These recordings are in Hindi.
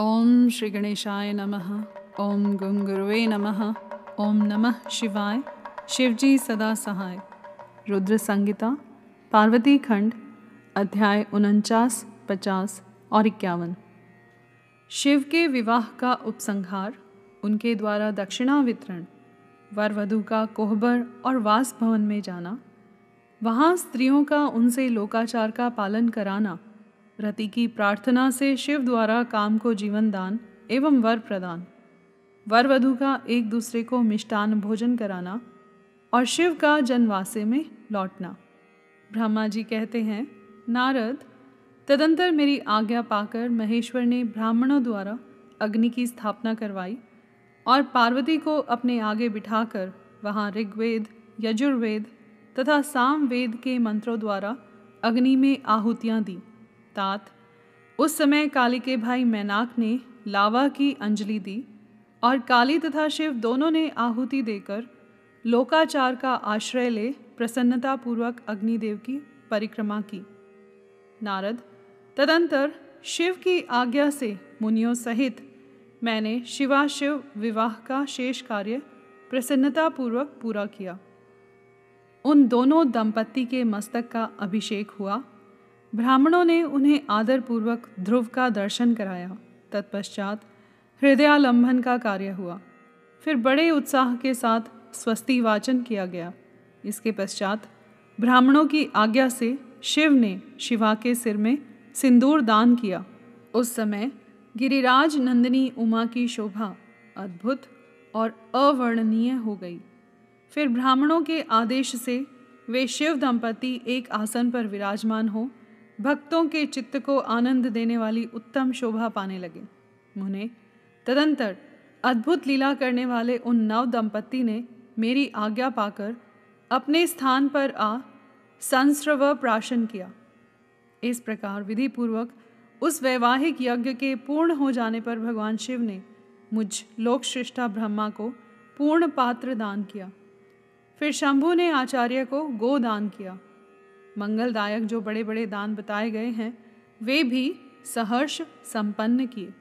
ओम श्री गणेशाय नमः। ओम गंग नमः। ओम नमः शिवाय। शिवजी सदा सहाय। रुद्र संगीता पार्वती खंड, अध्याय उनचास, पचास और इक्यावन। शिव के विवाह का उपसंहार, उनके द्वारा दक्षिणा वितरण वर वधु का कोहबर और वास भवन में जाना, वहाँ स्त्रियों का उनसे लोकाचार का पालन कराना रति की प्रार्थना से शिव द्वारा काम को जीवन दान एवं वर प्रदान। वर वधु का एक दूसरे को मिष्टान भोजन कराना और शिव का जनवासे में लौटना। ब्रह्मा जी कहते हैं, नारद, तदंतर मेरी आज्ञा पाकर महेश्वर ने ब्राह्मणों द्वारा अग्नि की स्थापना करवाई और पार्वती को अपने आगे बिठाकर वहाँ ऋग्वेद, यजुर्वेद तथा सामवेद के मंत्रों द्वारा अग्नि में आहुतियाँ दी। तात उस समय काली के भाई मैनाक ने लावा की अंजलि दी और काली तथा शिव दोनों ने आहुति देकर लोकाचार का आश्रय ले प्रसन्नतापूर्वक अग्निदेव की परिक्रमा की। नारद, तदंतर शिव की आज्ञा से मुनियों सहित मैंने शिवाशिव विवाह का शेष कार्य प्रसन्नतापूर्वक पूरा किया। उन दोनों दंपत्ति के मस्तक का अभिषेक हुआ ब्राह्मणों ने उन्हें आदरपूर्वक ध्रुव का दर्शन कराया। तत्पश्चात हृदयालंबन का कार्य हुआ। फिर बड़े उत्साह के साथ स्वस्ति वाचन किया गया। इसके पश्चात ब्राह्मणों की आज्ञा से शिव ने शिवा के सिर में सिंदूर दान किया। उस समय गिरिराज नंदिनी उमा की शोभा अद्भुत और अवर्णनीय हो गई। फिर ब्राह्मणों के आदेश से वे शिव दंपति एक आसन पर विराजमान हो भक्तों के चित्त को आनंद देने वाली उत्तम शोभा पाने लगे। मुने, तदंतर अद्भुत लीला करने वाले उन नव दंपत्ति ने मेरी आज्ञा पाकर अपने स्थान पर आ संस्रव प्राशन किया। इस प्रकार विधि पूर्वक उस वैवाहिक यज्ञ के पूर्ण हो जाने पर भगवान शिव ने मुझ लोकश्रेष्ठा ब्रह्मा को पूर्ण पात्र दान किया। फिर शंभु ने आचार्य को गो दान किया। मंगलदायक जो बड़े बड़े दान बताए गए हैं, वे भी सहर्ष संपन्न किए।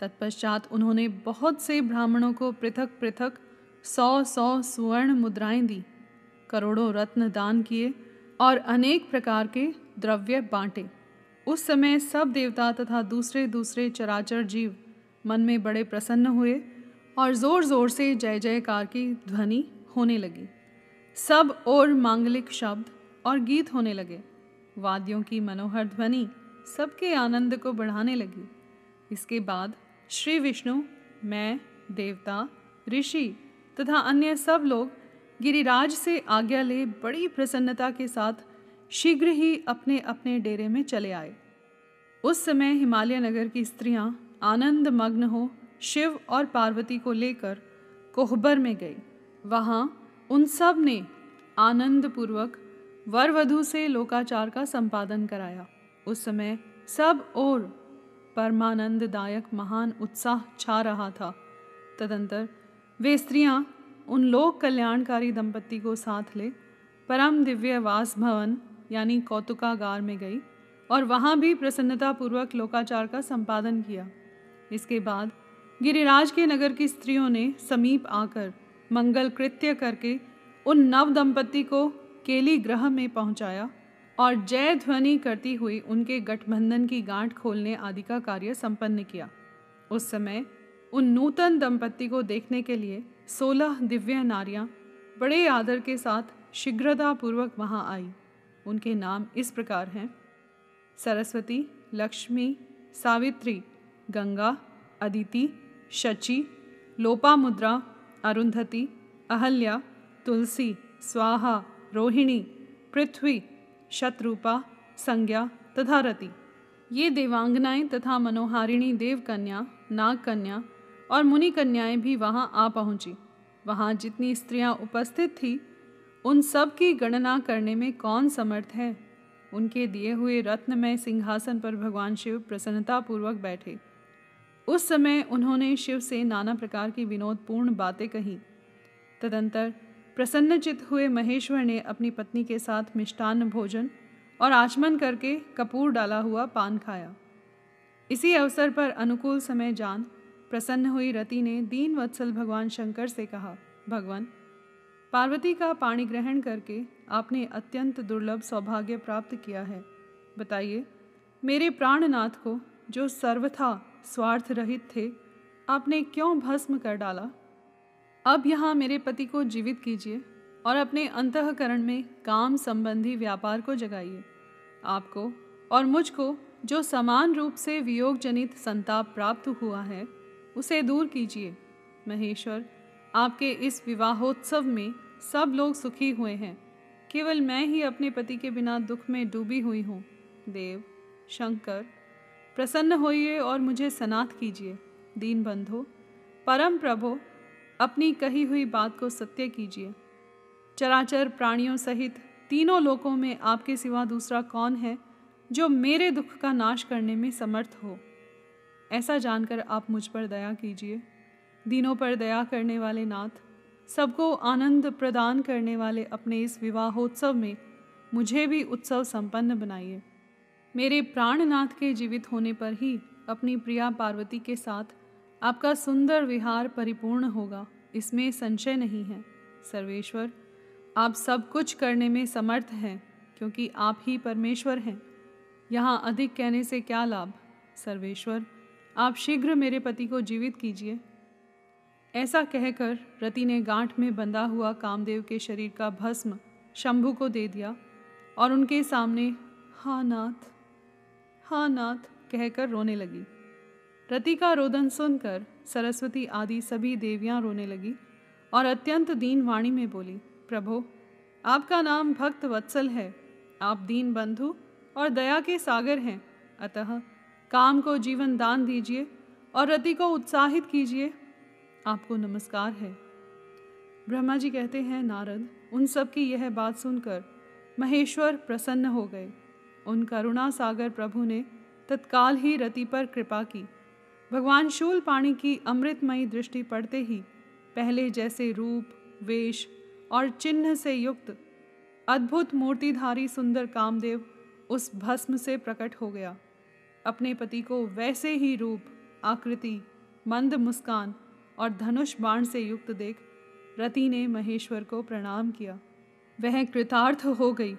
तत्पश्चात उन्होंने बहुत से ब्राह्मणों को पृथक पृथक सौ सौ सुवर्ण मुद्राएँ दी, करोड़ों रत्न दान किए और अनेक प्रकार के द्रव्य बांटे। उस समय सब देवता तथा दूसरे दूसरे चराचर जीव मन में बड़े प्रसन्न हुए और ज़ोर ज़ोर से जय जयकार की ध्वनि होने लगी। सब और मांगलिक शब्द और गीत होने लगे। वाद्यों की मनोहर ध्वनि सबके आनंद को बढ़ाने लगी। इसके बाद श्री विष्णु, मैं, देवता, ऋषि तथा अन्य सब लोग गिरिराज से आज्ञा ले बड़ी प्रसन्नता के साथ शीघ्र ही अपने अपने डेरे में चले आए। उस समय हिमालय नगर की स्त्रियाँ आनंद मग्न हो शिव और पार्वती को लेकर कोहबर में गई। वहाँ उन सबने आनंद पूर्वक वर वधु से लोकाचार का संपादन कराया। उस समय सब और परमानंददायक महान उत्साह छा रहा था। तदंतर वे स्त्रियाँ उन लोक कल्याणकारी दंपत्ति को साथ ले परम दिव्य वास भवन यानी कौतुकागार में गई और वहाँ भी प्रसन्नतापूर्वक लोकाचार का संपादन किया। इसके बाद गिरिराज के नगर की स्त्रियों ने समीप आकर मंगल कृत्य करके उन नव दंपत्ति को केली ग्रह में पहुँचाया और जय ध्वनि करती हुई उनके गठबंधन की गांठ खोलने आदि का कार्य संपन्न किया। उस समय उन नूतन दंपत्ति को देखने के लिए सोलह दिव्य नारियाँ बड़े आदर के साथ शीघ्रतापूर्वक वहाँ आई। उनके नाम इस प्रकार हैं, सरस्वती, लक्ष्मी, सावित्री, गंगा, अदिति, शची, लोपामुद्रा, अरुंधति, अहल्या, तुलसी, स्वाहा रोहिणी, पृथ्वी, शत्रुपा, संज्ञा तथा रति। ये देवांगनाएँ तथा मनोहारिणी देवकन्या, नागकन्या और मुनि कन्याएँ भी वहाँ आ पहुँची। वहाँ जितनी स्त्रियाँ उपस्थित थीं, उन सब की गणना करने में कौन समर्थ है? उनके दिए हुए रत्नमय सिंहासन पर भगवान शिव प्रसन्नतापूर्वक बैठे। उस समय उन्होंने शिव से नाना प्रकार की विनोदपूर्ण बातें कही। तदंतर प्रसन्नचित हुए महेश्वर ने अपनी पत्नी के साथ मिष्टान्न भोजन और आचमन करके कपूर डाला हुआ पान खाया। इसी अवसर पर अनुकूल समय जान प्रसन्न हुई रति ने दीन वत्सल भगवान शंकर से कहा, भगवान, पार्वती का पाणी ग्रहण करके आपने अत्यंत दुर्लभ सौभाग्य प्राप्त किया है। बताइए, मेरे प्राणनाथ को, जो सर्वथा स्वार्थ रहित थे, आपने क्यों भस्म कर डाला? अब यहाँ मेरे पति को जीवित कीजिए और अपने अंतकरण में काम संबंधी व्यापार को जगाइए। आपको और मुझको जो समान रूप से वियोग जनित संताप प्राप्त हुआ है, उसे दूर कीजिए। महेश्वर, आपके इस विवाहोत्सव में सब लोग सुखी हुए हैं। केवल मैं ही अपने पति के बिना दुख में डूबी हुई हूँ। देव, शंकर, प्रसन्न होइए और मुझे सनात कीजिए। दीन बंधो परम प्रभु अपनी कही हुई बात को सत्य कीजिए। चराचर प्राणियों सहित तीनों लोकों में आपके सिवा दूसरा कौन है, जो मेरे दुख का नाश करने में समर्थ हो? ऐसा जानकर आप मुझ पर दया कीजिए। दिनों पर दया करने वाले नाथ, सबको आनंद प्रदान करने वाले अपने इस विवाहोत्सव में मुझे भी उत्सव संपन्न बनाइए। मेरे प्राणनाथ के जीवित होने पर ही अपनी प्रिया पार्वती के साथ आपका सुंदर विहार परिपूर्ण होगा, इसमें संशय नहीं है। सर्वेश्वर, आप सब कुछ करने में समर्थ हैं, क्योंकि आप ही परमेश्वर हैं। यहाँ अधिक कहने से क्या लाभ? सर्वेश्वर, आप शीघ्र मेरे पति को जीवित कीजिए। ऐसा कहकर रति ने गांठ में बंधा हुआ कामदेव के शरीर का भस्म शंभु को दे दिया और उनके सामने हाँ नाथ हाँ नाथ, कहकर रोने लगी। रति का रोदन सुनकर सरस्वती आदि सभी देवियाँ रोने लगी और अत्यंत दीन वाणी में बोली, प्रभो, आपका नाम भक्त वत्सल है। आप दीन बंधु और दया के सागर हैं। अतः काम को जीवन दान दीजिए और रति को उत्साहित कीजिए। आपको नमस्कार है। ब्रह्मा जी कहते हैं, नारद, उन सब की यह बात सुनकर महेश्वर प्रसन्न हो गए। उन करुणा सागर प्रभु ने तत्काल ही रति पर कृपा की। भगवान शूल पाणी की अमृतमयी दृष्टि पड़ते ही, पहले जैसे रूप, वेश और चिन्ह से युक्त अद्भुत मूर्तिधारी सुंदर कामदेव उस भस्म से प्रकट हो गया। अपने पति को वैसे ही रूप, आकृति, मंद मुस्कान और धनुष बाण से युक्त देख रति ने महेश्वर को प्रणाम किया। वह कृतार्थ हो गई।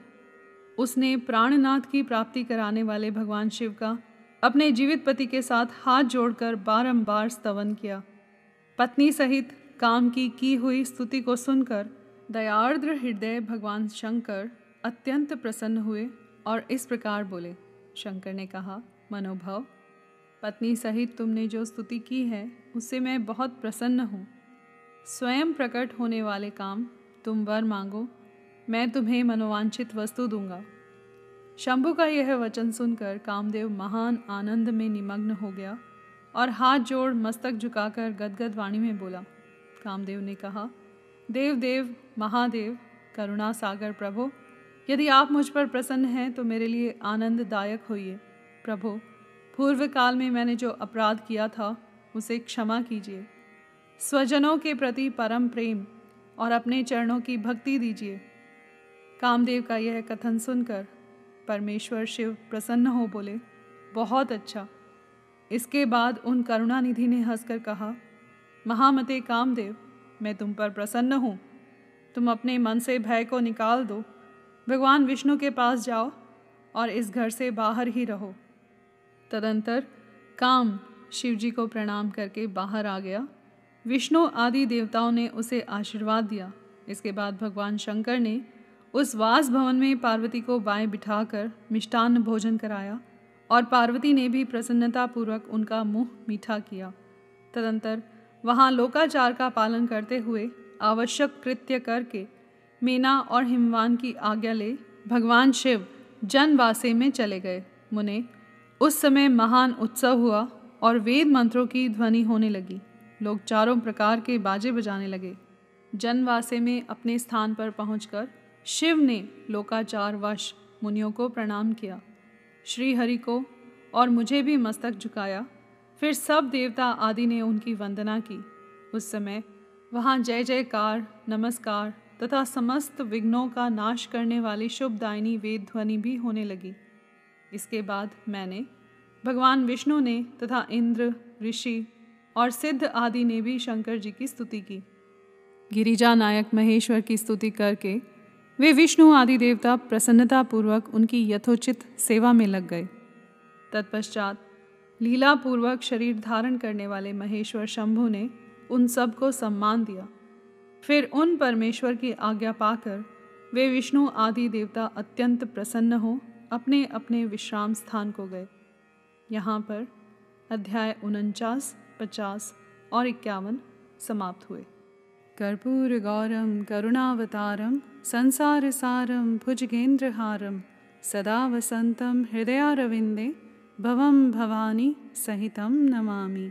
उसने प्राणनाथ की प्राप्ति कराने वाले भगवान शिव का अपने जीवित पति के साथ हाथ जोड़कर बारंबार स्तवन किया। पत्नी सहित काम की की हुई स्तुति को सुनकर दयार्द्र हृदय भगवान शंकर अत्यंत प्रसन्न हुए और इस प्रकार बोले। शंकर ने कहा, मनोभव, पत्नी सहित तुमने जो स्तुति की है उससे मैं बहुत प्रसन्न हूँ। स्वयं प्रकट होने वाले काम तुम वर मांगो, मैं तुम्हें मनोवांछित वस्तु दूँगा। शंभु का यह वचन सुनकर कामदेव महान आनंद में निमग्न हो गया और हाथ जोड़ मस्तक झुकाकर गदगद वाणी में बोला, कामदेव ने कहा देव देव महादेव, करुणा सागर प्रभु, यदि आप मुझ पर प्रसन्न हैं तो मेरे लिए आनंददायक होइए। प्रभु पूर्व काल में मैंने जो अपराध किया था, उसे क्षमा कीजिए। स्वजनों के प्रति परम प्रेम और अपने चरणों की भक्ति दीजिए। कामदेव का यह कथन सुनकर परमेश्वर शिव प्रसन्न हो बोले, बहुत अच्छा। इसके बाद उन करुणानिधि ने हंसकर कहा, महामते कामदेव, मैं तुम पर प्रसन्न हूँ। तुम अपने मन से भय को निकाल दो। भगवान विष्णु के पास जाओ और इस घर से बाहर ही रहो तदंतर काम शिवजी को प्रणाम करके बाहर आ गया। विष्णु आदि देवताओं ने उसे आशीर्वाद दिया। इसके बाद भगवान शंकर ने उस वास भवन में पार्वती को बाएँ बिठाकर मिष्टान्न भोजन कराया और पार्वती ने भी प्रसन्नतापूर्वक उनका मुँह मीठा किया। तदंतर वहाँ लोकाचार का पालन करते हुए आवश्यक कृत्य करके मीना और हिमवान की आज्ञा ले भगवान शिव जनवासे में चले गए। मुने, उस समय महान उत्सव हुआ और वेद मंत्रों की ध्वनि होने लगी। लोग चारों प्रकार के बाजे बजाने लगे। जनवासे में अपने स्थान पर पहुंचकर शिव ने लोकाचार वश मुनियों को प्रणाम किया। श्री हरि को और मुझे भी मस्तक झुकाया। फिर सब देवता आदि ने उनकी वंदना की। उस समय वहाँ जय जयकार, नमस्कार तथा समस्त विघ्नों का नाश करने वाली शुभदायिनी वेद ध्वनि भी होने लगी। इसके बाद मैंने भगवान विष्णु ने तथा इंद्र, ऋषि और सिद्ध आदि ने भी शंकर जी की स्तुति की। गिरिजा नायक महेश्वर की स्तुति करके वे विष्णु आदि देवता प्रसन्नतापूर्वक उनकी यथोचित सेवा में लग गए। तत्पश्चात लीलापूर्वक शरीर धारण करने वाले महेश्वर शंभु ने उन सबको सम्मान दिया। फिर उन परमेश्वर की आज्ञा पाकर वे विष्णु आदि देवता अत्यंत प्रसन्न हो अपने अपने विश्राम स्थान को गए। यहाँ पर अध्याय उनचास, पचास और इक्यावन समाप्त हुए। कर्पूर गौरम, करुणावतारम। संसारसारं भुजगेन्द्रहारं सदा वसन्तं हृदयारविन्दे भवं भवानी सहितं नमामि।